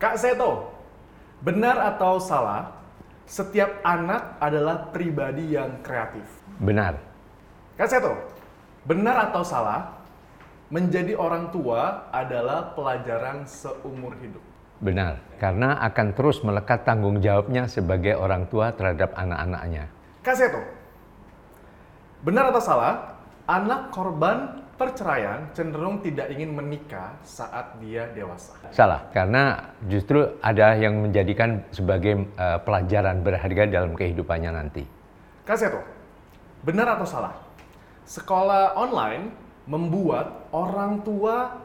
Kak Seto, benar atau salah, setiap anak adalah pribadi yang kreatif. Benar. Kak Seto, benar atau salah, menjadi orang tua adalah pelajaran seumur hidup. Benar, karena akan terus melekat tanggung jawabnya sebagai orang tua terhadap anak-anaknya. Kak Seto, benar atau salah, anak korban perceraian cenderung tidak ingin menikah saat dia dewasa. Salah, karena justru ada yang menjadikan sebagai uh, pelajaran berharga dalam kehidupannya nanti. Kak Seto, benar atau salah? Sekolah online membuat orang tua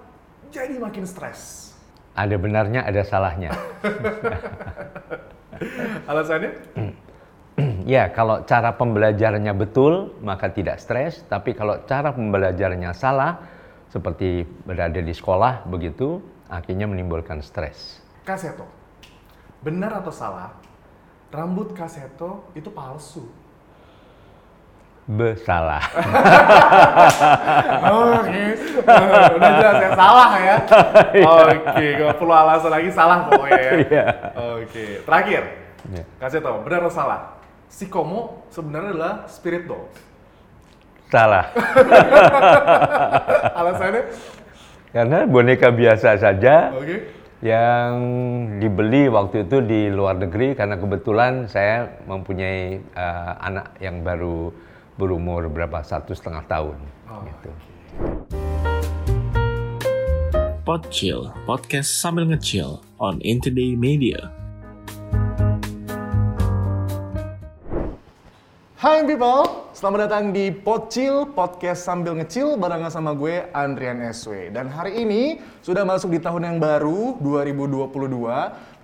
jadi makin stres. Ada benarnya, ada salahnya. Alasannya? Ya, kalau cara pembelajarannya betul, maka tidak stres. Tapi kalau cara pembelajarannya salah, seperti berada di sekolah begitu, akhirnya menimbulkan stres. Kaseto, benar atau salah? Rambut Kaseto itu palsu. Besalah. Oke, okay. udah jelas ya salah ya. Oke, okay. gak perlu alasan lagi salah pokoknya ya. Iya. Oke, terakhir. Yeah. Kasih tau, benar atau salah? Si Komo sebenarnya adalah spirit doll. Salah. Alasannya? Karena boneka biasa saja. Oke. Okay. Yang dibeli waktu itu di luar negeri karena kebetulan saya mempunyai uh, anak yang baru berumur berapa satu setengah tahun. Oh, gitu. Podchill, podcast sambil ngecil on Intoday Media. Hai people, selamat datang di Pocil Podcast Sambil Ngecil barengan sama gue Andrian SW. Dan hari ini sudah masuk di tahun yang baru 2022.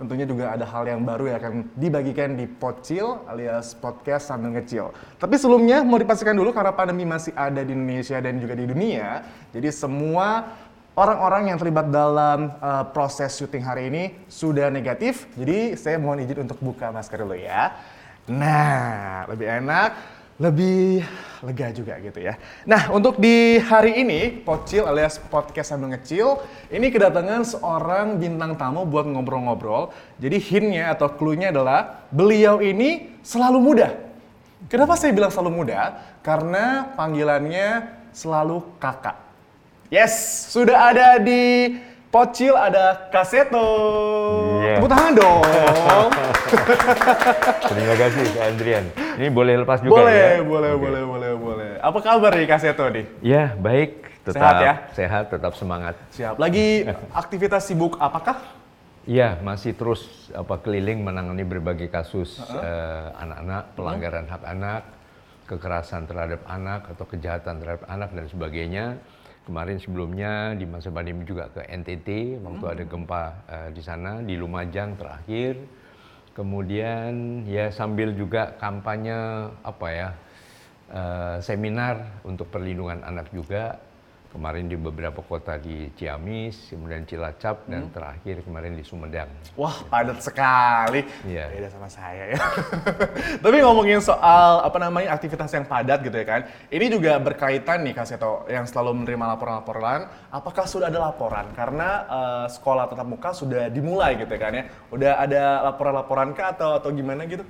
Tentunya juga ada hal yang baru yang akan dibagikan di Pocil alias Podcast Sambil Ngecil. Tapi sebelumnya mau dipastikan dulu karena pandemi masih ada di Indonesia dan juga di dunia. Jadi semua orang-orang yang terlibat dalam uh, proses syuting hari ini sudah negatif. Jadi saya mohon izin untuk buka masker dulu ya. Nah, lebih enak, lebih lega juga gitu ya. Nah, untuk di hari ini, Pocil alias Podcast Sambil Ngecil, ini kedatangan seorang bintang tamu buat ngobrol-ngobrol. Jadi hintnya atau clue-nya adalah beliau ini selalu muda. Kenapa saya bilang selalu muda? Karena panggilannya selalu kakak. Yes, sudah ada di Pocil ada Kaseto. Yeah. Tepuk tangan dong. Terima kasih Kak Andrian. Ini boleh lepas juga boleh, ya? Boleh, okay. boleh, boleh, boleh. Apa kabar nih Kaseto nih? Ya, baik. Tetap sehat ya? Sehat, tetap semangat. Siap. Lagi aktivitas sibuk apakah? Iya, masih terus apa keliling menangani berbagai kasus anak-anak, uh -huh. uh, anak -anak, pelanggaran uh -huh. hak anak, kekerasan terhadap anak atau kejahatan terhadap anak dan sebagainya. Kemarin sebelumnya di masa pandemi juga ke NTT waktu hmm. ada gempa uh, di sana di Lumajang terakhir kemudian ya sambil juga kampanye apa ya uh, seminar untuk perlindungan anak juga kemarin di beberapa kota di Ciamis, kemudian Cilacap, hmm. dan terakhir kemarin di Sumedang. Wah, padat sekali. Iya. Beda sama saya ya. Tapi ngomongin soal apa namanya aktivitas yang padat gitu ya kan. Ini juga berkaitan nih Kak Seto yang selalu menerima laporan-laporan. Apakah sudah ada laporan? Karena uh, sekolah tatap muka sudah dimulai gitu ya kan ya. Udah ada laporan-laporan kah atau atau gimana gitu?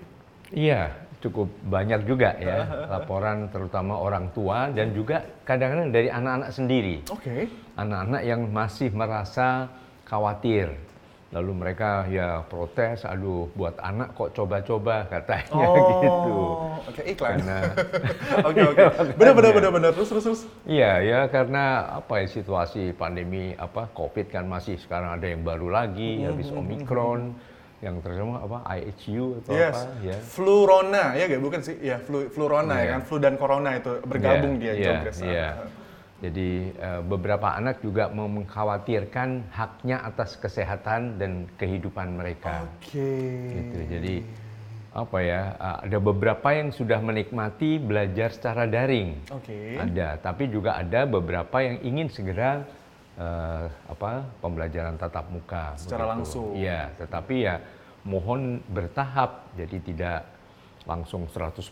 Iya, cukup banyak juga ya laporan terutama orang tua dan juga kadang-kadang dari anak-anak sendiri. Oke. Okay. Anak-anak yang masih merasa khawatir. Lalu mereka ya protes, aduh buat anak kok coba-coba katanya oh, gitu. Oke okay, iklan. Oke oke. Benar benar benar benar terus terus terus. Iya ya karena apa ya situasi pandemi apa COVID kan masih sekarang ada yang baru lagi mm -hmm. habis Omikron. Mm -hmm yang terjemah apa IHU atau yes. apa ya Flurona ya gak bukan sih ya flu flurona yeah. ya kan flu dan corona itu bergabung yeah, dia yeah, Jogres yeah. jadi uh, beberapa anak juga mengkhawatirkan haknya atas kesehatan dan kehidupan mereka oke okay. gitu jadi apa ya ada beberapa yang sudah menikmati belajar secara daring okay. ada tapi juga ada beberapa yang ingin segera uh, apa pembelajaran tatap muka secara begitu. langsung. Iya, tetapi ya mohon bertahap jadi tidak langsung 100%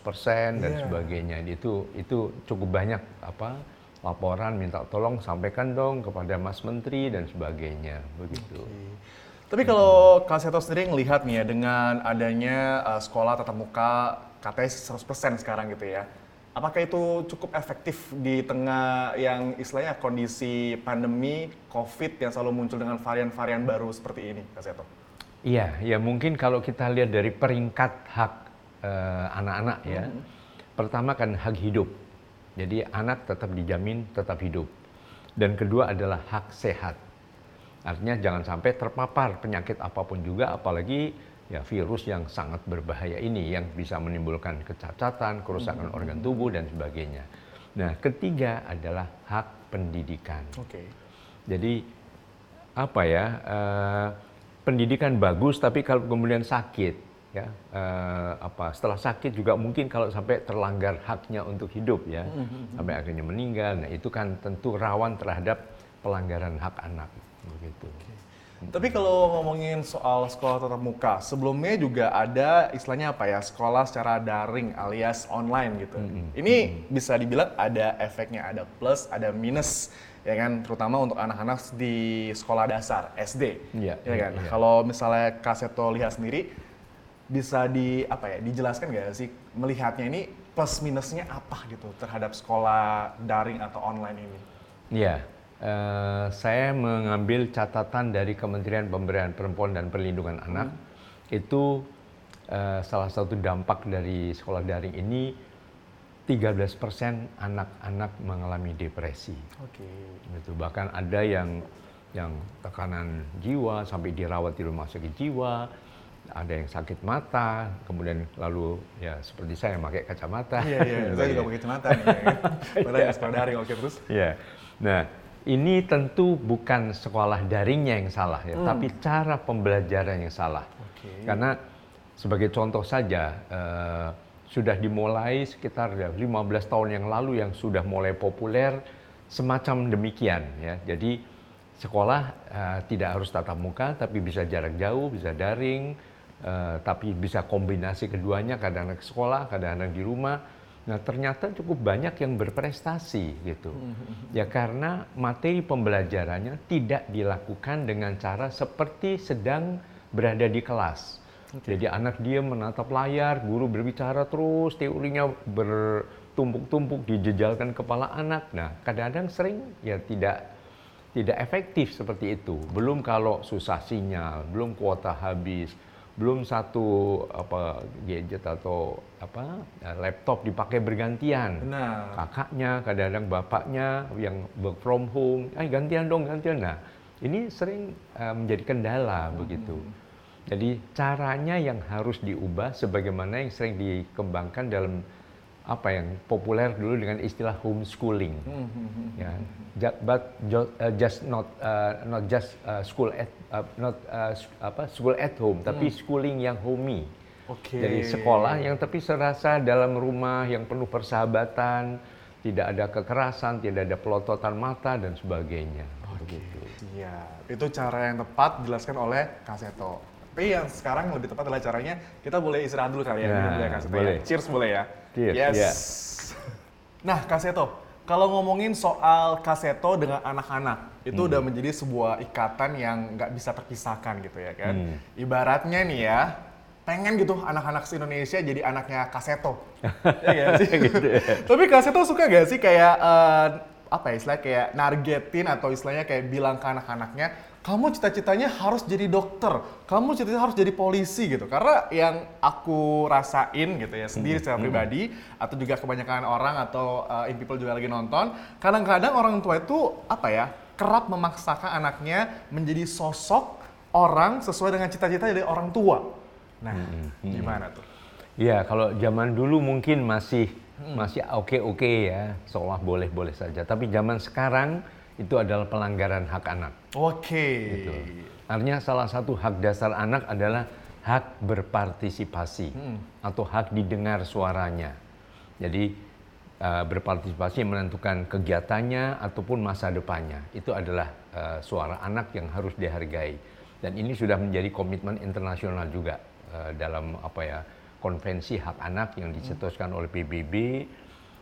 dan yeah. sebagainya. Itu itu cukup banyak apa laporan minta tolong sampaikan dong kepada Mas Menteri dan sebagainya begitu. Okay. Tapi kalau Kak Seto sendiri ngelihat nih ya dengan adanya uh, sekolah tatap muka katanya 100% sekarang gitu ya. Apakah itu cukup efektif di tengah yang istilahnya kondisi pandemi COVID yang selalu muncul dengan varian-varian baru seperti ini, Kak Seto? Iya, ya mungkin kalau kita lihat dari peringkat hak eh, anak-anak uh, ya, hmm. pertama kan hak hidup. Jadi anak tetap dijamin tetap hidup. Dan kedua adalah hak sehat. Artinya jangan sampai terpapar penyakit apa pun juga, apalagi ya virus yang sangat berbahaya ini yang bisa menimbulkan kecacatan, kerusakan hmm. organ tubuh dan sebagainya. Nah, ketiga adalah hak pendidikan. Oke. Okay. Jadi apa ya? Uh, pendidikan bagus tapi kalau kemudian sakit ya uh, apa setelah sakit juga mungkin kalau sampai terlanggar haknya untuk hidup ya mm -hmm. sampai akhirnya meninggal nah itu kan tentu rawan terhadap pelanggaran hak anak begitu. Okay. Tapi kalau ngomongin soal sekolah tatap muka, sebelumnya juga ada istilahnya apa ya, sekolah secara daring alias online gitu. Mm -hmm. Ini mm -hmm. bisa dibilang ada efeknya, ada plus, ada minus ya kan, terutama untuk anak-anak di sekolah dasar SD. Iya. Ya kan. Iya. Kalau misalnya Kaseto lihat sendiri, bisa di apa ya, dijelaskan nggak sih melihatnya ini plus minusnya apa gitu terhadap sekolah daring atau online ini? Iya. Uh, saya mengambil catatan dari Kementerian Pemberdayaan Perempuan dan Perlindungan Anak. Hmm. Itu uh, salah satu dampak dari sekolah daring ini 13% anak-anak mengalami depresi. Oke. Okay. Itu bahkan ada yang yang tekanan jiwa sampai dirawat di rumah sakit jiwa, ada yang sakit mata, kemudian lalu ya seperti saya pakai kacamata. Iya iya, saya juga pakai kacamata nih. Padahal ya. sekolah daring oke terus. Iya. Nah, ini tentu bukan sekolah daringnya yang salah ya, hmm. tapi cara pembelajaran yang salah. Okay. Karena sebagai contoh saja uh, sudah dimulai sekitar ya, 15 tahun yang lalu yang sudah mulai populer semacam demikian ya. Jadi sekolah uh, tidak harus tatap muka tapi bisa jarak jauh, bisa daring, uh, tapi bisa kombinasi keduanya kadang-kadang sekolah, kadang-kadang di rumah Nah ternyata cukup banyak yang berprestasi gitu. Ya karena materi pembelajarannya tidak dilakukan dengan cara seperti sedang berada di kelas. Okay. Jadi anak dia menatap layar, guru berbicara terus, teorinya bertumpuk-tumpuk dijejalkan kepala anak. Nah kadang-kadang sering ya tidak tidak efektif seperti itu. Belum kalau susah sinyal, belum kuota habis, belum satu apa gadget atau apa laptop dipakai bergantian. Nah. Kakaknya, kadang-kadang bapaknya yang work from home, eh gantian dong, gantian. Nah, ini sering uh, menjadi kendala hmm. begitu. Jadi caranya yang harus diubah sebagaimana yang sering dikembangkan dalam apa yang populer dulu dengan istilah homeschooling. Hmm, hmm, hmm, ya, but uh, just not uh, not just uh, school at uh, not uh, apa school at home, tapi schooling yang homey. Okay. Jadi sekolah yang tapi serasa dalam rumah yang penuh persahabatan, tidak ada kekerasan, tidak ada pelototan mata dan sebagainya. Okay. Iya, itu cara yang tepat dijelaskan oleh Kaseto. Tapi yang sekarang lebih tepat adalah caranya kita boleh istirahat dulu kali ya, boleh Kaseto ya. boleh. ya. Cheers boleh ya. Cheers. Yes. Yeah. Nah, Kaseto, kalau ngomongin soal Kaseto dengan anak-anak, itu hmm. udah menjadi sebuah ikatan yang nggak bisa terpisahkan gitu ya kan. Hmm. Ibaratnya nih ya, pengen gitu anak-anak se Indonesia jadi anaknya Kaseto. ya gitu ya. Tapi Kaseto suka gak sih kayak uh, apa ya istilahnya kayak nargetin atau istilahnya kayak bilang ke anak-anaknya kamu cita-citanya harus jadi dokter, kamu cita-citanya harus jadi polisi gitu. Karena yang aku rasain gitu ya sendiri secara pribadi atau juga kebanyakan orang atau uh, in people juga lagi nonton, kadang-kadang orang tua itu apa ya kerap memaksakan anaknya menjadi sosok orang sesuai dengan cita-cita dari orang tua. Nah, hmm. gimana tuh? Iya, kalau zaman dulu mungkin masih hmm. masih oke-oke ya, seolah boleh-boleh saja. Tapi zaman sekarang itu adalah pelanggaran hak anak. Oke. Okay. Gitu. Artinya salah satu hak dasar anak adalah hak berpartisipasi hmm. atau hak didengar suaranya. Jadi uh, berpartisipasi menentukan kegiatannya ataupun masa depannya. Itu adalah uh, suara anak yang harus dihargai. Dan ini sudah menjadi komitmen internasional juga uh, dalam apa ya konvensi hak anak yang dicetuskan oleh PBB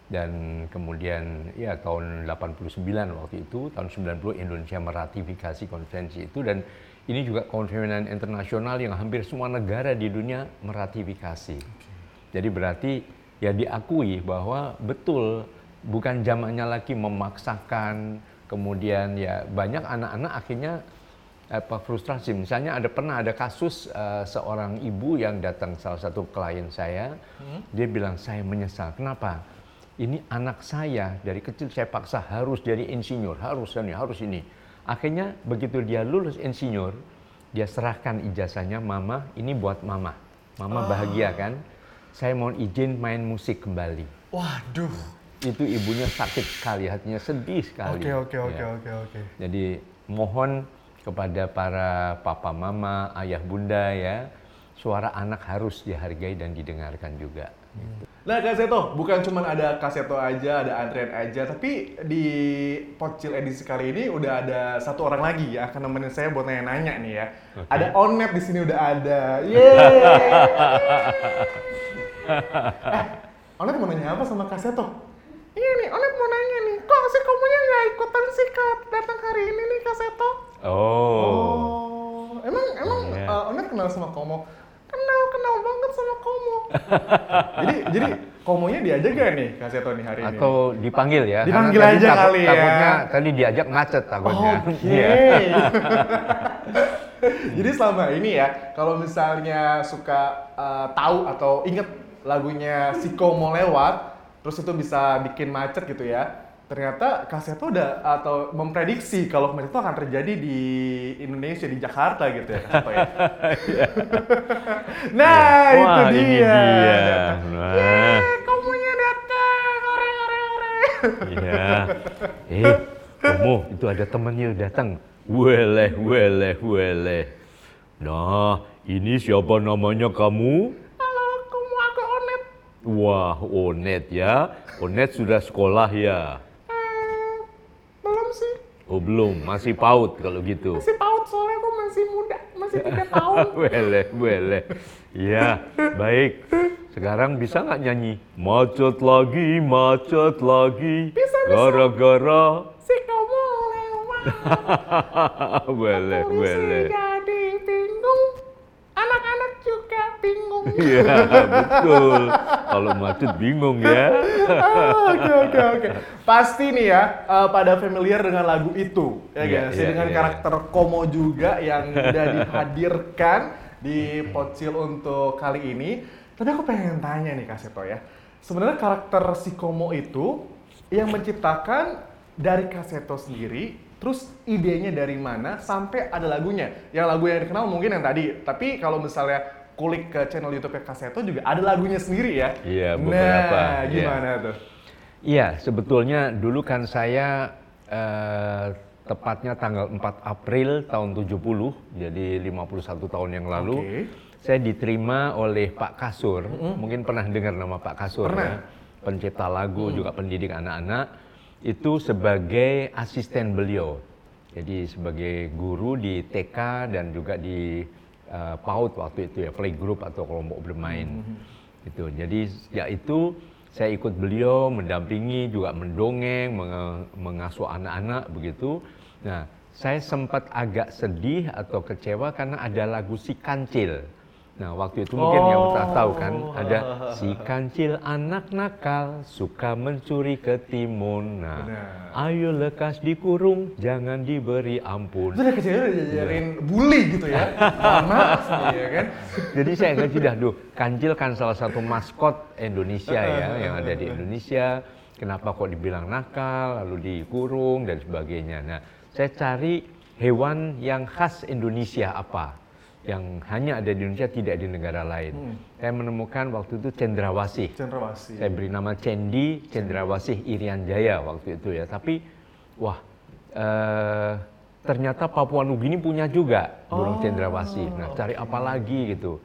dan kemudian ya tahun 89 waktu itu tahun 90 Indonesia meratifikasi konvensi itu dan ini juga konvenan internasional yang hampir semua negara di dunia meratifikasi. Jadi berarti ya diakui bahwa betul bukan zamannya lagi memaksakan, kemudian ya banyak anak-anak akhirnya apa frustrasi. Misalnya ada pernah ada kasus uh, seorang ibu yang datang salah satu klien saya, hmm? dia bilang saya menyesal. Kenapa? Ini anak saya dari kecil saya paksa harus jadi insinyur, harus ini, harus ini. Akhirnya begitu dia lulus insinyur, dia serahkan ijazahnya, mama ini buat mama. Mama oh. bahagia kan? Saya mau izin main musik kembali. Waduh. Itu ibunya sakit sekali, hatinya sedih sekali. Oke, oke, oke, ya. oke, oke. Jadi mohon kepada para papa mama, ayah bunda ya, suara anak harus dihargai dan didengarkan juga. Nah Kak Seto, bukan cuma ada Kak Seto aja, ada Adrian aja, tapi di Pocil edisi kali ini udah ada satu orang lagi yang akan nemenin saya buat nanya-nanya nih ya. Okay. Ada Onet di sini udah ada. Yeay! eh, Onet mau nanya apa sama Kak Seto? Iya nih, Onet mau nanya nih, kok sih kamunya nggak ikutan sih Kak datang hari ini nih Kak Seto? Oh. oh. Emang emang yeah. uh, Onet kenal sama Komo? Kenal, kenal banget sama Komo. jadi jadi Komonya diajak gak nih Kak Seto nih hari Atau ini? Atau dipanggil ya? Dipanggil aja takut, kali ya. Takutnya tadi diajak macet takutnya. Oke. Okay. jadi selama ini ya, kalau misalnya suka uh, tahu atau inget lagunya si Komo lewat, terus itu bisa bikin macet gitu ya ternyata Kaseto udah atau memprediksi kalau kemarin itu akan terjadi di Indonesia di Jakarta gitu ya Kaseto ya. nah ya. Wah, itu dia. Ini dia. Nah. Yeay, kamunya datang, ore ore ore. Iya. Eh, kamu itu ada temennya datang. Weleh, weleh, weleh. Nah, ini siapa namanya kamu? Halo, kamu aku Onet. Wah, Onet ya. Onet sudah sekolah ya. Oh belum, masih paut kalau gitu. Masih paut soalnya aku masih muda, masih tiga tahun. boleh, boleh. Iya, baik. Sekarang bisa nggak nyanyi? Macet lagi, macet lagi. Bisa, bisa. Gara-gara. Si kamu lewat. boleh, boleh. jadi bingung. Anak-anak juga bingung. Iya, betul. Kalau macet bingung ya. Oke, oke, oke. Pasti nih ya, uh, pada familiar dengan lagu itu. Ya yeah, guys, yeah, dengan yeah, karakter yeah. Komo juga yang udah dihadirkan di Pocil untuk kali ini. Tapi aku pengen tanya nih Kak Seto ya. Sebenarnya karakter si Komo itu yang menciptakan dari Kak Seto sendiri Terus idenya dari mana sampai ada lagunya? Yang lagu yang dikenal mungkin yang tadi, tapi kalau misalnya kulik ke channel YouTube Kaseto juga ada lagunya sendiri ya. Iya, beberapa. Nah, gimana yeah. tuh? Iya, sebetulnya dulu kan saya uh, tepatnya tanggal 4 April tahun 70, jadi 51 tahun yang lalu. Okay. Saya diterima oleh Pak Kasur, mm -hmm. mungkin pernah dengar nama Pak Kasur pernah. ya. Pencipta lagu, mm. juga pendidik anak-anak. Itu sebagai asisten beliau. Jadi sebagai guru di TK dan juga di uh, PAUD waktu itu ya playgroup atau kelompok bermain. Mm-hmm. itu. Jadi ya itu saya ikut beliau mendampingi juga mendongeng meng- mengasuh anak-anak begitu. Nah saya sempat agak sedih atau kecewa karena ada lagu si kancil Nah, waktu itu mungkin oh. yang kita tahu kan, ada si kancil anak nakal, suka mencuri ketimun. Nah, Benar. ayo lekas dikurung, jangan diberi ampun. Itu dari kecil udah diajarin ya. bully gitu ya, maaf ya kan. Jadi saya nggak sudah tuh, kancil kan salah satu maskot Indonesia ya, yang ada di Indonesia. Kenapa kok dibilang nakal, lalu dikurung dan sebagainya. Nah, saya cari hewan yang khas Indonesia apa yang hanya ada di Indonesia tidak di negara lain. Hmm. Saya menemukan waktu itu cendrawasih. Cendrawasih. Saya beri nama Cendi Cendrawasih Irian Jaya waktu itu ya. Tapi wah eh, ternyata Papua Nugini punya juga burung oh. cendrawasih. Nah cari apa lagi gitu.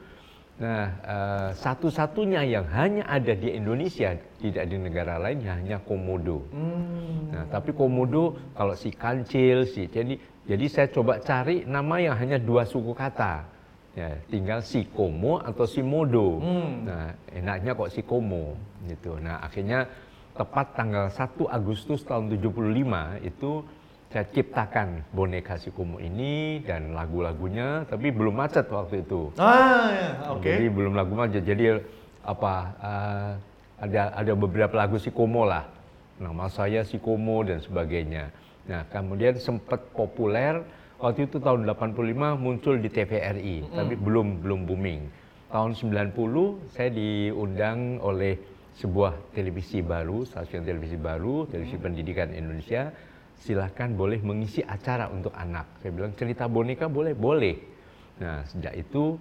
Nah eh, satu-satunya yang hanya ada di Indonesia tidak di negara lain ya hanya komodo. Hmm. Nah tapi komodo kalau si kancil si jadi jadi saya coba cari nama yang hanya dua suku kata. Ya, tinggal si Komo atau si Modo. Hmm. Nah, enaknya kok si Komo gitu. Nah, akhirnya tepat tanggal 1 Agustus tahun 75 itu saya ciptakan boneka si Kumu ini dan lagu-lagunya, tapi belum macet waktu itu. Ah, ya, oke. Jadi belum lagu macet. Jadi apa? uh, ada ada beberapa lagu si Kumu lah. Nama saya si Kumu dan sebagainya. Nah, kemudian sempat populer waktu itu tahun 85 muncul di TVRI, tapi belum belum booming. Tahun 90 saya diundang oleh sebuah televisi baru, stasiun televisi baru, televisi pendidikan Indonesia silahkan boleh mengisi acara untuk anak. Saya bilang cerita boneka boleh, boleh. Nah sejak itu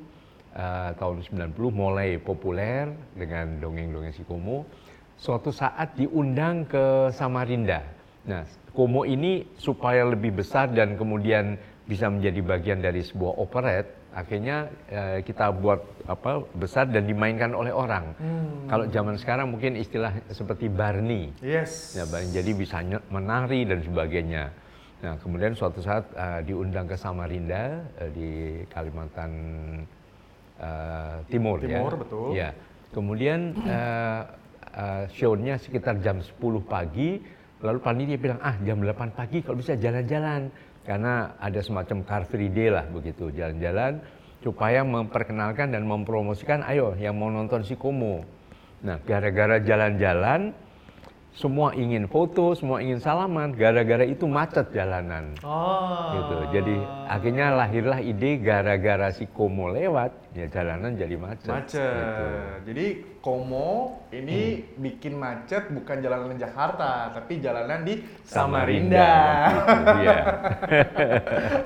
uh, tahun 90 mulai populer dengan dongeng-dongeng si Komo. Suatu saat diundang ke Samarinda. Nah Komo ini supaya lebih besar dan kemudian bisa menjadi bagian dari sebuah operet, akhirnya uh, kita buat apa besar dan dimainkan oleh orang. Hmm. Kalau zaman sekarang mungkin istilah seperti Barney. Yes. Ya, jadi bisa menari dan sebagainya. Nah, kemudian suatu saat uh, diundang ke Samarinda uh, di Kalimantan uh, Timur, ya. Timur ya. betul. Ya. Kemudian uh, uh, show-nya sekitar jam 10 pagi, lalu panitia bilang, "Ah, jam 8 pagi kalau bisa jalan-jalan." karena ada semacam car free day lah begitu jalan-jalan supaya memperkenalkan dan mempromosikan ayo yang mau nonton si Komo. Nah, gara-gara jalan-jalan semua ingin foto, semua ingin salaman, gara-gara itu macet jalanan. Oh. Gitu. Jadi akhirnya lahirlah ide gara-gara si Komo lewat, ya jalanan jadi macet. Macet. Gitu. Jadi Komo ini hmm. bikin macet bukan jalanan Jakarta, tapi jalanan di Samarinda.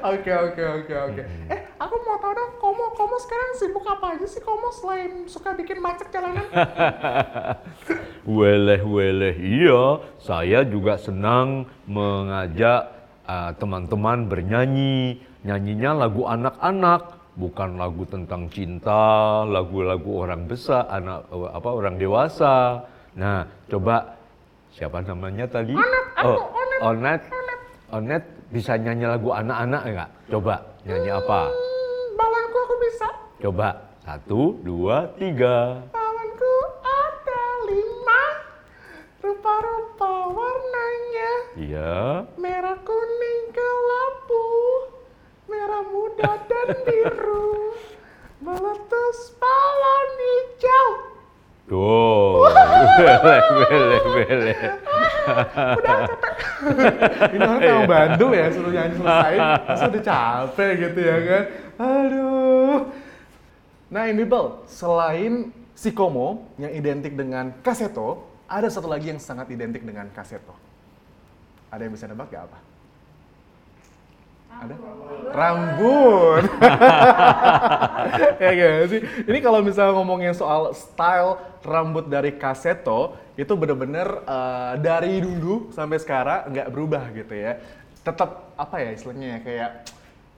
Oke oke oke oke. Hmm. Eh, aku mau tahu dong, Komo Komo sekarang sibuk apa aja sih Komo selain suka bikin macet jalanan? weleh weleh. Iya saya juga senang mengajak uh, teman-teman bernyanyi. Nyanyinya lagu anak-anak bukan lagu tentang cinta lagu-lagu orang besar anak uh, apa orang dewasa. Nah coba siapa namanya tadi? Onet, oh Onet, Onet Onet bisa nyanyi lagu anak-anak enggak coba nyanyi apa? Hmm, balanku aku bisa. Coba satu dua tiga rupa-rupa warnanya. Iya. Merah kuning kelabu, merah muda dan biru, meletus balon hijau. Tuh, bele, bele, bele. Udah capek. Ini orang tahu Bandung ya, suruh nyanyi selesai, masa udah capek gitu ya kan. Aduh. Nah ini Bel, selain si Komo yang identik dengan kaseto, ada satu lagi yang sangat identik dengan kaseto. Ada yang bisa nebak gak apa? Ada? Rambut. ya gak sih? Ini kalau misalnya ngomongin soal style rambut dari kaseto, itu bener-bener uh, dari dulu sampai sekarang nggak berubah gitu ya. Tetap apa ya istilahnya ya kayak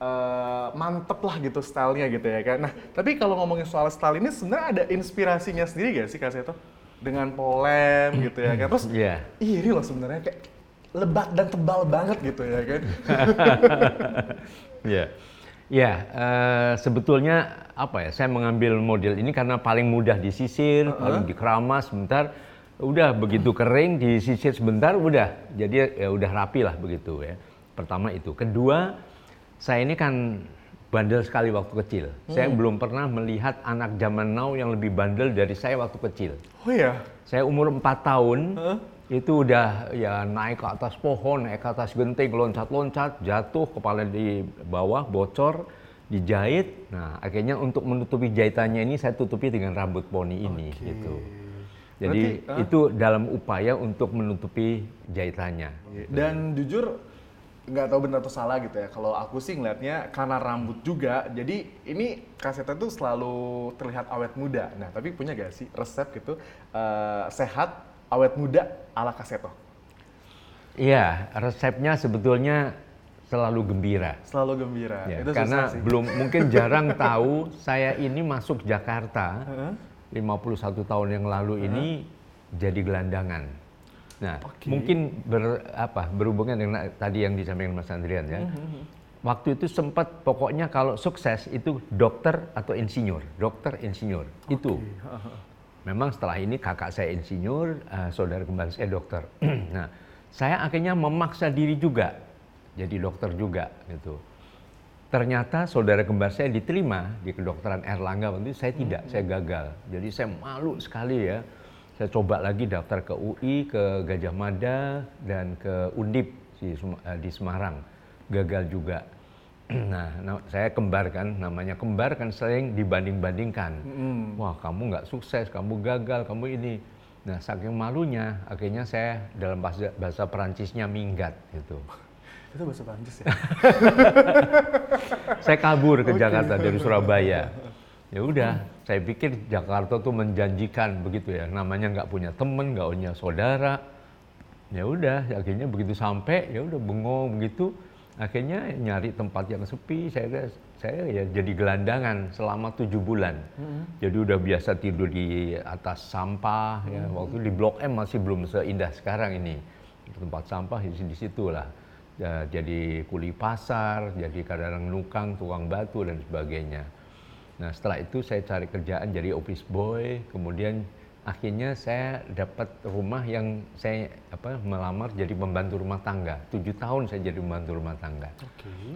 uh, mantep lah gitu stylenya gitu ya kan. Nah tapi kalau ngomongin soal style ini sebenarnya ada inspirasinya sendiri gak sih kaseto? Dengan polem gitu ya kan. Terus yeah. ini loh sebenarnya kayak lebat dan tebal banget gitu ya kan. Iya. Ya, uh, sebetulnya apa ya? Saya mengambil model ini karena paling mudah disisir, uh -huh. paling dikeramas sebentar, udah begitu kering disisir sebentar, udah jadi ya udah rapi lah begitu ya. Pertama itu. Kedua, saya ini kan bandel sekali waktu kecil. Hmm. Saya belum pernah melihat anak zaman now yang lebih bandel dari saya waktu kecil. Oh ya? Saya umur 4 tahun, huh? itu udah ya naik ke atas pohon, naik ke atas genting, loncat-loncat, jatuh, kepala di bawah, bocor, dijahit. Nah, akhirnya untuk menutupi jahitannya ini saya tutupi dengan rambut poni ini okay. gitu. Jadi Berarti, itu dalam upaya untuk menutupi jahitannya. Dan jujur nggak tahu benar atau salah gitu ya. Kalau aku sih ngelihatnya karena rambut juga, jadi ini kasetnya tuh selalu terlihat awet muda. Nah, tapi punya gak sih resep gitu uh, sehat awet muda ala kaseto? Iya, resepnya sebetulnya selalu gembira. Selalu gembira. Ya, itu karena sih. belum mungkin jarang tahu saya ini masuk Jakarta uh -huh. 51 tahun yang lalu uh -huh. ini jadi gelandangan. Nah, okay. mungkin ber, apa, berhubungan dengan tadi yang disampaikan Mas Andrian ya. Mm -hmm. Waktu itu sempat pokoknya kalau sukses itu dokter atau insinyur, dokter insinyur okay. itu. Memang setelah ini kakak saya insinyur, uh, saudara kembar saya dokter. nah, saya akhirnya memaksa diri juga jadi dokter juga gitu. Ternyata saudara kembar saya diterima di kedokteran Erlangga waktu itu saya tidak, saya gagal. Jadi saya malu sekali ya. Saya coba lagi daftar ke UI, ke Gajah Mada dan ke Undip di, eh, di Semarang. Gagal juga. Nah, na- saya kembar kan, namanya kembar kan sering dibanding-bandingkan. Wah, kamu nggak sukses, kamu gagal, kamu ini. Nah, saking malunya, akhirnya saya dalam bahasa, bahasa Perancisnya minggat gitu. Itu bahasa Prancis ya? saya kabur ke Jakarta dari Surabaya. Ya udah, saya pikir Jakarta tuh menjanjikan begitu ya. Namanya nggak punya temen, nggak punya saudara. Ya udah, akhirnya begitu sampai, ya udah bengong begitu. Akhirnya nyari tempat yang sepi. Saya saya ya jadi gelandangan selama tujuh bulan. Jadi udah biasa tidur di atas sampah. Ya waktu di Blok M masih belum seindah sekarang ini. Tempat sampah di di situ lah. Ya, jadi kuli pasar, jadi kadang nukang, tukang batu dan sebagainya. Nah setelah itu saya cari kerjaan jadi office boy, kemudian akhirnya saya dapat rumah yang saya apa melamar jadi pembantu rumah tangga. Tujuh tahun saya jadi pembantu rumah tangga.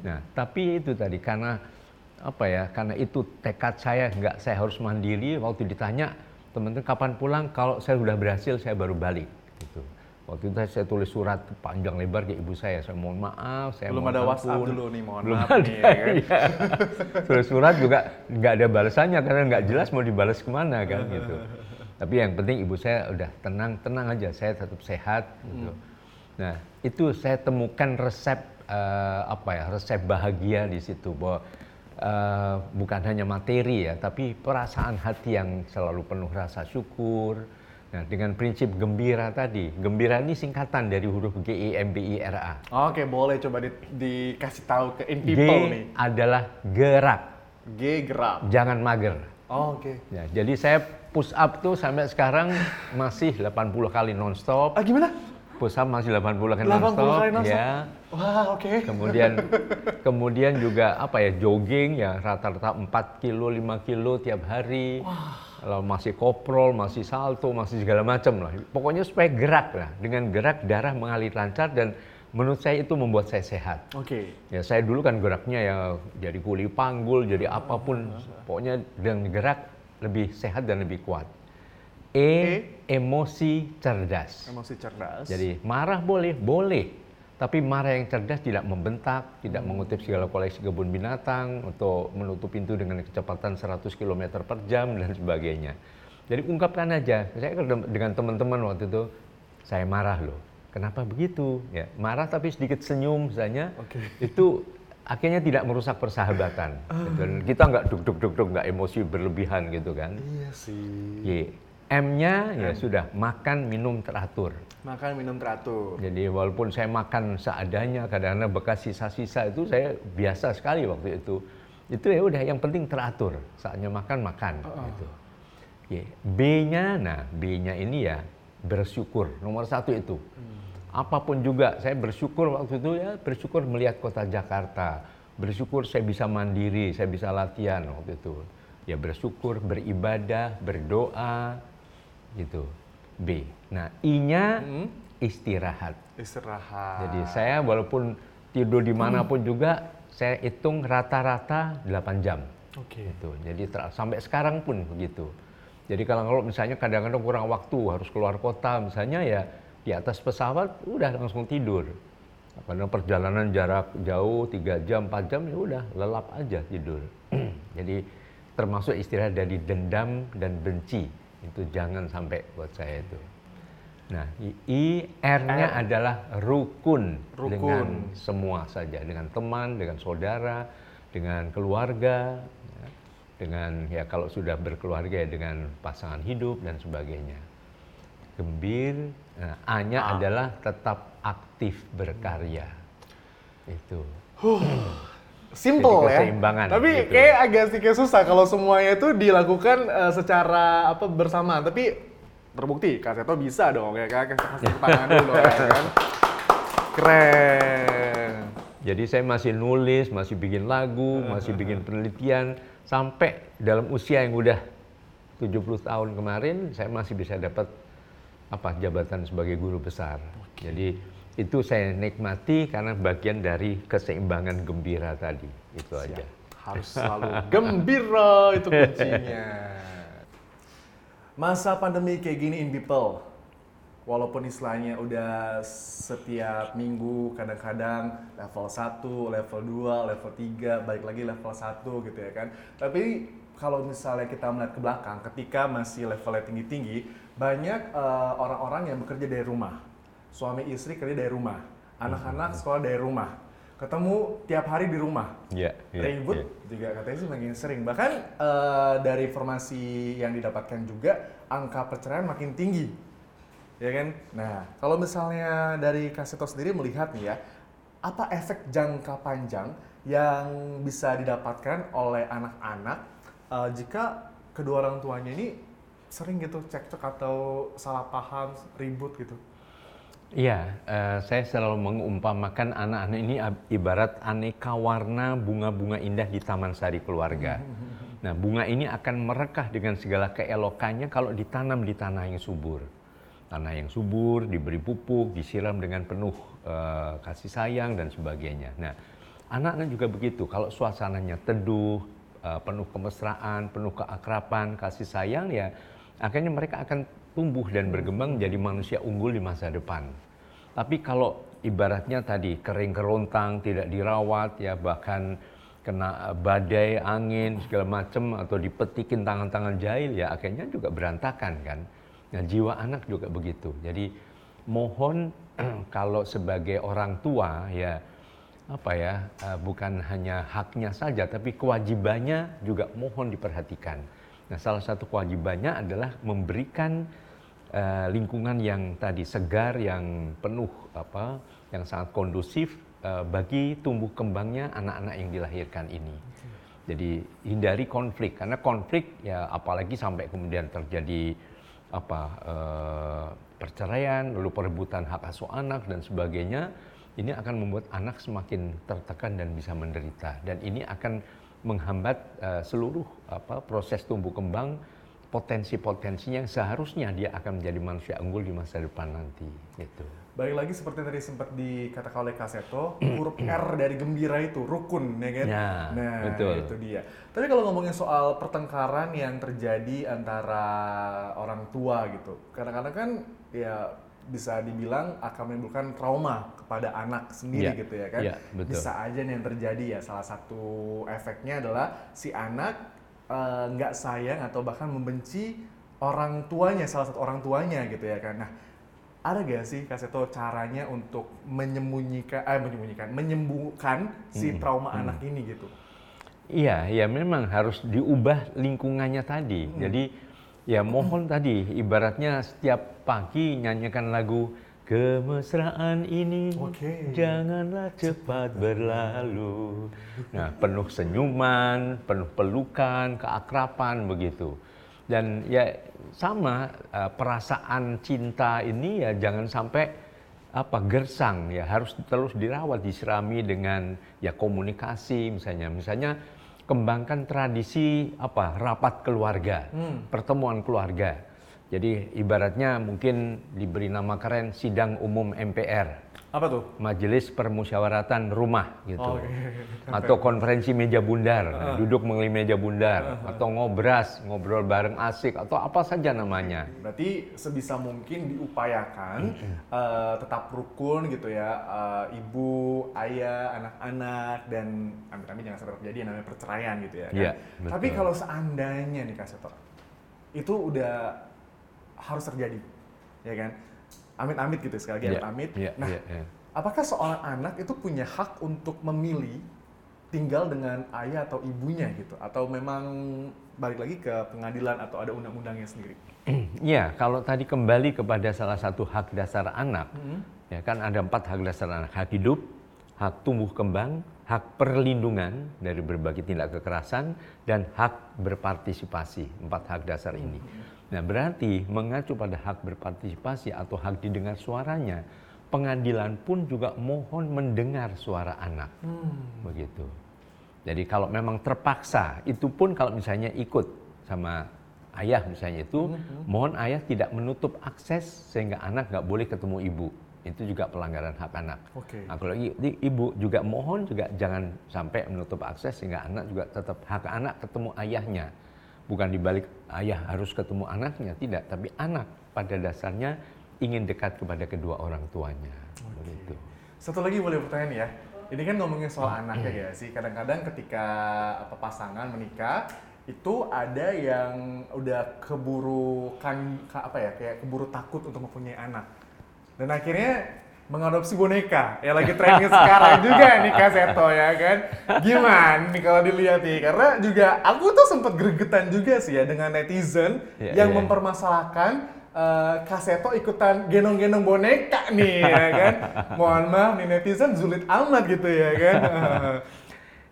Nah tapi itu tadi karena apa ya? Karena itu tekad saya nggak saya harus mandiri. Waktu ditanya teman-teman kapan pulang? Kalau saya sudah berhasil saya baru balik. Gitu. Waktu itu saya tulis surat panjang lebar ke ibu saya. Saya mohon maaf, saya Belum mohon ada WhatsApp ampun. dulu nih, mohon Belum maaf ada, nih, ya kan? iya. Tulis surat juga nggak ada balasannya karena nggak jelas mau dibalas ke mana kan gitu. Tapi yang penting ibu saya udah tenang, tenang aja, saya tetap sehat gitu. Nah itu saya temukan resep eh, apa ya, resep bahagia di situ bahwa eh, bukan hanya materi ya, tapi perasaan hati yang selalu penuh rasa syukur. Nah dengan prinsip gembira tadi, gembira ini singkatan dari huruf G I M B I R A. Oke, boleh coba di- dikasih tahu ke in G people nih. adalah gerak, G gerak. jangan mager. Oh, Oke. Ya, jadi saya push up tuh sampai sekarang masih 80 kali nonstop. Ah gimana? Push up masih 80 kali 80 nonstop. kali nonstop? Ya. Wah, oke. Kemudian kemudian juga apa ya jogging ya rata-rata 4 kilo 5 kilo tiap hari. Kalau masih koprol, masih salto, masih segala macam lah. Pokoknya supaya gerak lah. Dengan gerak darah mengalir lancar dan menurut saya itu membuat saya sehat. Oke. Ya saya dulu kan geraknya ya jadi kuli panggul, jadi apa pun. Pokoknya dengan gerak lebih sehat dan lebih kuat. E, emosi cerdas. Emosi cerdas. Jadi marah boleh, boleh. Tapi marah yang cerdas tidak membentak, tidak mengutip segala koleksi kebun binatang, atau menutup pintu dengan kecepatan 100 km per jam, dan sebagainya. Jadi ungkapkan aja. Saya ketemu dengan teman-teman waktu itu, saya marah loh. Kenapa begitu? Ya, marah tapi sedikit senyum misalnya, Oke. itu akhirnya tidak merusak persahabatan. Dan kita nggak duk duk duk duk nggak emosi berlebihan gitu kan. Iya sih. Y. M-nya ya sudah makan minum teratur. Makan minum teratur. Jadi walaupun saya makan seadanya, kadang-kadang bekas sisa-sisa itu saya biasa sekali waktu itu. Itu ya udah yang penting teratur. Saatnya makan makan gitu. Y. B-nya, nah B-nya ini ya bersyukur. Nomor satu itu. Apa pun juga saya bersyukur waktu itu ya bersyukur melihat kota Jakarta. Bersyukur saya bisa mandiri, saya bisa latihan waktu itu. Ya bersyukur, beribadah, berdoa gitu. B. Nah, I-nya istirahat. Istirahat. Jadi saya walaupun tidur di mana pun juga saya hitung rata-rata 8 jam. Oke. Gitu. Jadi sampai sekarang pun begitu. Jadi kalau kalau misalnya kadang-kadang kurang waktu harus keluar kota misalnya ya di atas pesawat udah langsung tidur. Karena perjalanan jarak jauh 3 jam 4 jam ya udah lelap aja tidur. Jadi termasuk istirahat dari dendam dan benci itu jangan sampai buat saya itu. Nah, I- R-nya adalah rukun, Rukun. dengan semua saja, dengan teman, dengan saudara, dengan keluarga, ya, dengan ya kalau sudah berkeluarga ya dengan pasangan hidup dan sebagainya. Gembir, nah, A-nya A. adalah tetap aktif berkarya. Itu. Simple ya. keseimbangan Tapi gitu. kayak agak sedikit susah kalau semuanya itu dilakukan eh, secara apa bersamaan. Tapi terbukti Kak Seto bisa dong ya. Kasih tangan dulu ya kan. Keren. Jadi saya masih nulis, masih bikin lagu, masih bikin penelitian sampai dalam usia yang udah 70 tahun kemarin saya masih bisa dapat apa jabatan sebagai guru besar. Jadi itu saya nikmati karena bagian dari keseimbangan gembira tadi itu aja Harus selalu gembira itu kuncinya. Masa pandemi kayak gini in people, walaupun istilahnya udah setiap minggu kadang-kadang level 1, level 2, level 3, balik lagi level 1 gitu ya kan. Tapi kalau misalnya kita melihat ke belakang, ketika masih levelnya tinggi-tinggi, banyak eh, orang-orang yang bekerja dari rumah. Suami istri kerja dari rumah, anak-anak sekolah dari rumah. Ketemu tiap hari di rumah. Iya, iya, Ribut iya. juga katanya sih makin sering. Bahkan eh, dari informasi yang didapatkan juga angka perceraian makin tinggi. Ya kan? Nah, kalau misalnya dari Kasito sendiri melihat nih ya, apa efek jangka panjang yang bisa didapatkan oleh anak-anak eh, jika kedua orang tuanya ini sering gitu cekcok atau salah paham, ribut gitu? Iya, eh, saya selalu mengumpamakan anak-anak ini ibarat aneka warna bunga-bunga indah di taman sari keluarga. Nah, bunga ini akan merekah dengan segala keelokannya kalau ditanam di tanah yang subur. Tanah yang subur, diberi pupuk, disiram dengan penuh eh, kasih sayang dan sebagainya. Nah, anak-anak juga begitu. Kalau suasananya teduh, eh, penuh kemesraan, penuh keakraban, kasih sayang ya, akhirnya mereka akan tumbuh dan berkembang menjadi manusia unggul di masa depan. Tapi kalau ibaratnya tadi kering kerontang, tidak dirawat, ya bahkan kena eh, badai, angin segala macam atau dipetikin tangan-tangan jahil ya akhirnya juga berantakan kan. Nah jiwa anak juga begitu. Jadi mohon kalau sebagai orang tua ya apa ya eh, bukan hanya haknya saja tapi kewajibannya juga mohon diperhatikan. Nah salah satu kewajibannya adalah memberikan eh, lingkungan yang tadi segar, yang penuh apa, yang sangat kondusif eh, bagi tumbuh kembangnya anak-anak yang dilahirkan ini. Jadi hindari konflik karena konflik ya apalagi sampai kemudian terjadi apa eh, perceraian, lalu perebutan hak asuh anak dan sebagainya, ini akan membuat anak semakin tertekan dan bisa menderita dan ini akan menghambat eh, seluruh apa proses tumbuh kembang potensi-potensinya yang seharusnya dia akan menjadi manusia unggul di masa depan nanti gitu. Balik lagi seperti tadi sempat dikatakan oleh Kaseto, huruf R dari gembira itu rukun, ya kan? Ya, nah, betul. itu dia. Tapi kalau ngomongin soal pertengkaran yang terjadi antara orang tua gitu, kadang-kadang kan ya bisa dibilang akan menimbulkan trauma kepada anak sendiri Ya, gitu ya kan? ya, betul. Bisa aja nih yang terjadi ya. Salah satu efeknya adalah si anak eh, nggak sayang atau bahkan membenci orang tuanya, salah satu orang tuanya gitu ya kan? Nah, ada gak sih Kaseto caranya untuk menyembunyikan, eh menyembunyikan, menyembuhkan si trauma anak ini gitu? Iya, ya memang harus diubah lingkungannya tadi. Jadi ya mohon tadi ibaratnya setiap pagi nyanyikan lagu kemesraan ini Oke. janganlah cepat berlalu. Nah, penuh senyuman, penuh pelukan, keakraban begitu. Dan ya sama eh, perasaan cinta ini ya jangan sampai apa gersang ya harus terus dirawat disirami dengan ya komunikasi misalnya misalnya kembangkan tradisi apa rapat keluarga pertemuan keluarga jadi ibaratnya mungkin diberi nama keren sidang umum MPR Apa tuh? majelis permusyawaratan rumah gitu Oke. atau konferensi meja bundar duduk mengenai meja bundar atau ngobras ngobrol bareng asik atau apa saja namanya Berarti sebisa mungkin diupayakan eh, tetap rukun gitu ya, eh, ibu, ayah, anak-anak dan amit-amit jangan sampai terjadi yang namanya perceraian gitu ya. kan? Iya, betul. Tapi kalau seandainya nih Kak Seto, itu udah harus terjadi, ya kan? Amit-amit gitu sekali lagi Iya, amit-amit. iya, nah, iya, iya. apakah seorang anak itu punya hak untuk memilih tinggal dengan ayah atau ibunya gitu, atau memang balik lagi ke pengadilan atau ada undang-undangnya sendiri? Ya, kalau tadi kembali kepada salah satu hak dasar anak, Hmm. ya kan ada empat hak dasar anak: hak hidup, hak tumbuh kembang, hak perlindungan dari berbagai tindak kekerasan, dan hak berpartisipasi. Empat hak dasar ini. Nah, berarti mengacu pada hak berpartisipasi atau hak didengar suaranya, pengadilan pun juga mohon mendengar suara anak, begitu. Jadi kalau memang terpaksa, itu pun kalau misalnya ikut sama ayah misalnya itu, mohon ayah tidak menutup akses sehingga anak nggak boleh ketemu ibu. itu juga pelanggaran hak anak. Oke. Nah, kalau ibu juga mohon juga jangan sampai menutup akses sehingga anak juga tetap hak anak ketemu ayahnya. Bukan dibalik ayah harus ketemu anaknya, tidak. Tapi anak pada dasarnya ingin dekat kepada kedua orang tuanya. Begitu. Satu lagi boleh pertanyaan ya. Ini kan ngomongin soal anak ya sih. Kadang-kadang ketika apa pasangan menikah itu ada yang udah keburu kan ka- apa ya kayak keburu takut untuk mempunyai anak. Dan akhirnya mengadopsi boneka ya lagi trending sekarang juga nih Kaseto ya kan gimana nih kalau dilihat nih karena juga aku tuh sempat gregetan juga sih ya dengan netizen Iya, yang iya. mempermasalahkan eh, Kaseto ikutan gendong-gendong boneka nih ya kan. Mohon maaf nih netizen sulit amat gitu ya kan.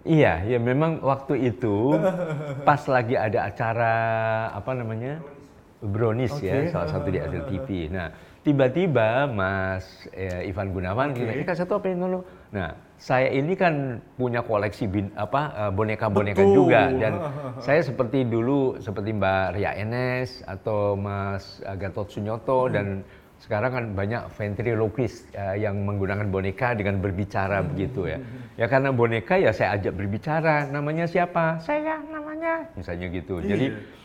Iya, ya memang waktu itu pas lagi ada acara apa namanya Brownies ya, Oke. salah satu di Adel TV. Nah, tiba-tiba Mas eh, Ivan Gunawan Oke. bilang, "Eh, satu apa yang dulu?" Nah, saya ini kan punya koleksi bin, apa eh, boneka-boneka juga dan saya seperti dulu seperti Mbak Ria Enes atau Mas eh, Gatot Sunyoto dan sekarang kan banyak ventriloquist eh, yang menggunakan boneka dengan berbicara begitu ya. Ya karena boneka ya saya ajak berbicara. Namanya siapa? Saya namanya. Misalnya gitu. Jadi Iya.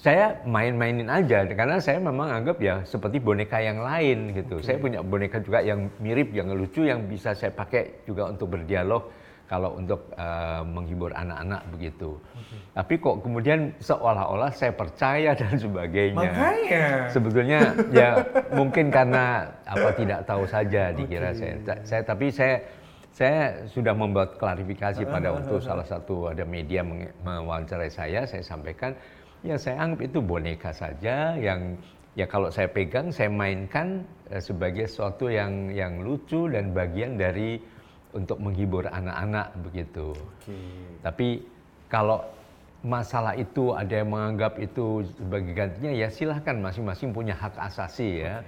Saya main-mainin aja karena saya memang anggap ya seperti boneka yang lain gitu. Saya punya boneka juga yang mirip, yang lucu, yang bisa saya pakai juga untuk berdialog kalau untuk eh, menghibur anak-anak begitu. Tapi kok kemudian seolah-olah saya percaya dan sebagainya. Makanya. Sebetulnya ya mungkin karena apa tidak tahu saja dikira saya. Ta- Saya tapi saya saya sudah membuat klarifikasi pada waktu salah satu ada media mewawancarai saya, saya sampaikan ya saya anggap itu boneka saja yang ya kalau saya pegang saya mainkan eh, sebagai sesuatu yang yang lucu dan bagian dari untuk menghibur anak-anak begitu. Oke. Tapi kalau masalah itu ada yang menganggap itu sebagai gantinya ya silahkan masing-masing punya hak asasi ya.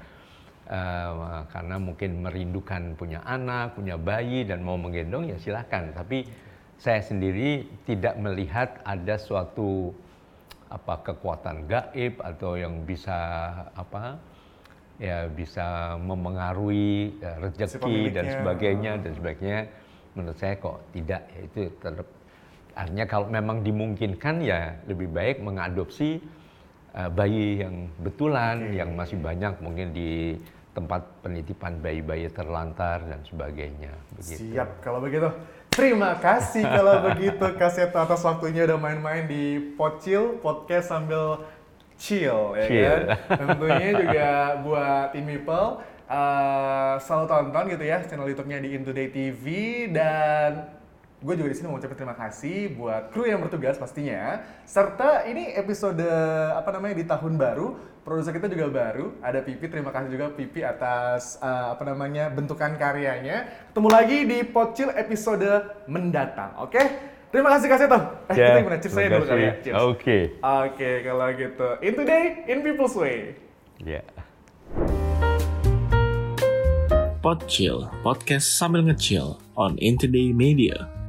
Eh, karena mungkin merindukan punya anak, punya bayi dan mau menggendong ya silahkan. Tapi saya sendiri tidak melihat ada suatu apa kekuatan gaib atau yang bisa apa ya bisa memengaruhi Si rezeki dan sebagainya dan sebagainya menurut saya kok tidak ya itu tetap artinya kalau memang dimungkinkan ya lebih baik mengadopsi eh, bayi yang betulan Oke. yang masih banyak mungkin di tempat penitipan bayi-bayi terlantar dan sebagainya begitu. Siap kalau begitu. Terima kasih kalau begitu Kaseto atas waktunya udah main-main di Pocil Podcast sambil chill ya Chill. kan. Tentunya juga buat Team People eh, selalu tonton gitu ya channel YouTube-nya di Intoday TV dan gue juga di sini mau ucapin terima kasih buat kru yang bertugas pastinya. Serta ini episode apa namanya di tahun baru. Produser kita juga baru. Ada Pipi terima kasih juga Pipi atas eh, apa namanya bentukan karyanya. Ketemu lagi di Pocil episode mendatang oke? Terima kasih Kak Seto. Eh Ya, kita gimana cheers saya dulu kali ya kasih. Oke. oke kalau gitu. In today in people's way. Ya. Podchill, podcast sambil ngecil on Intoday Media.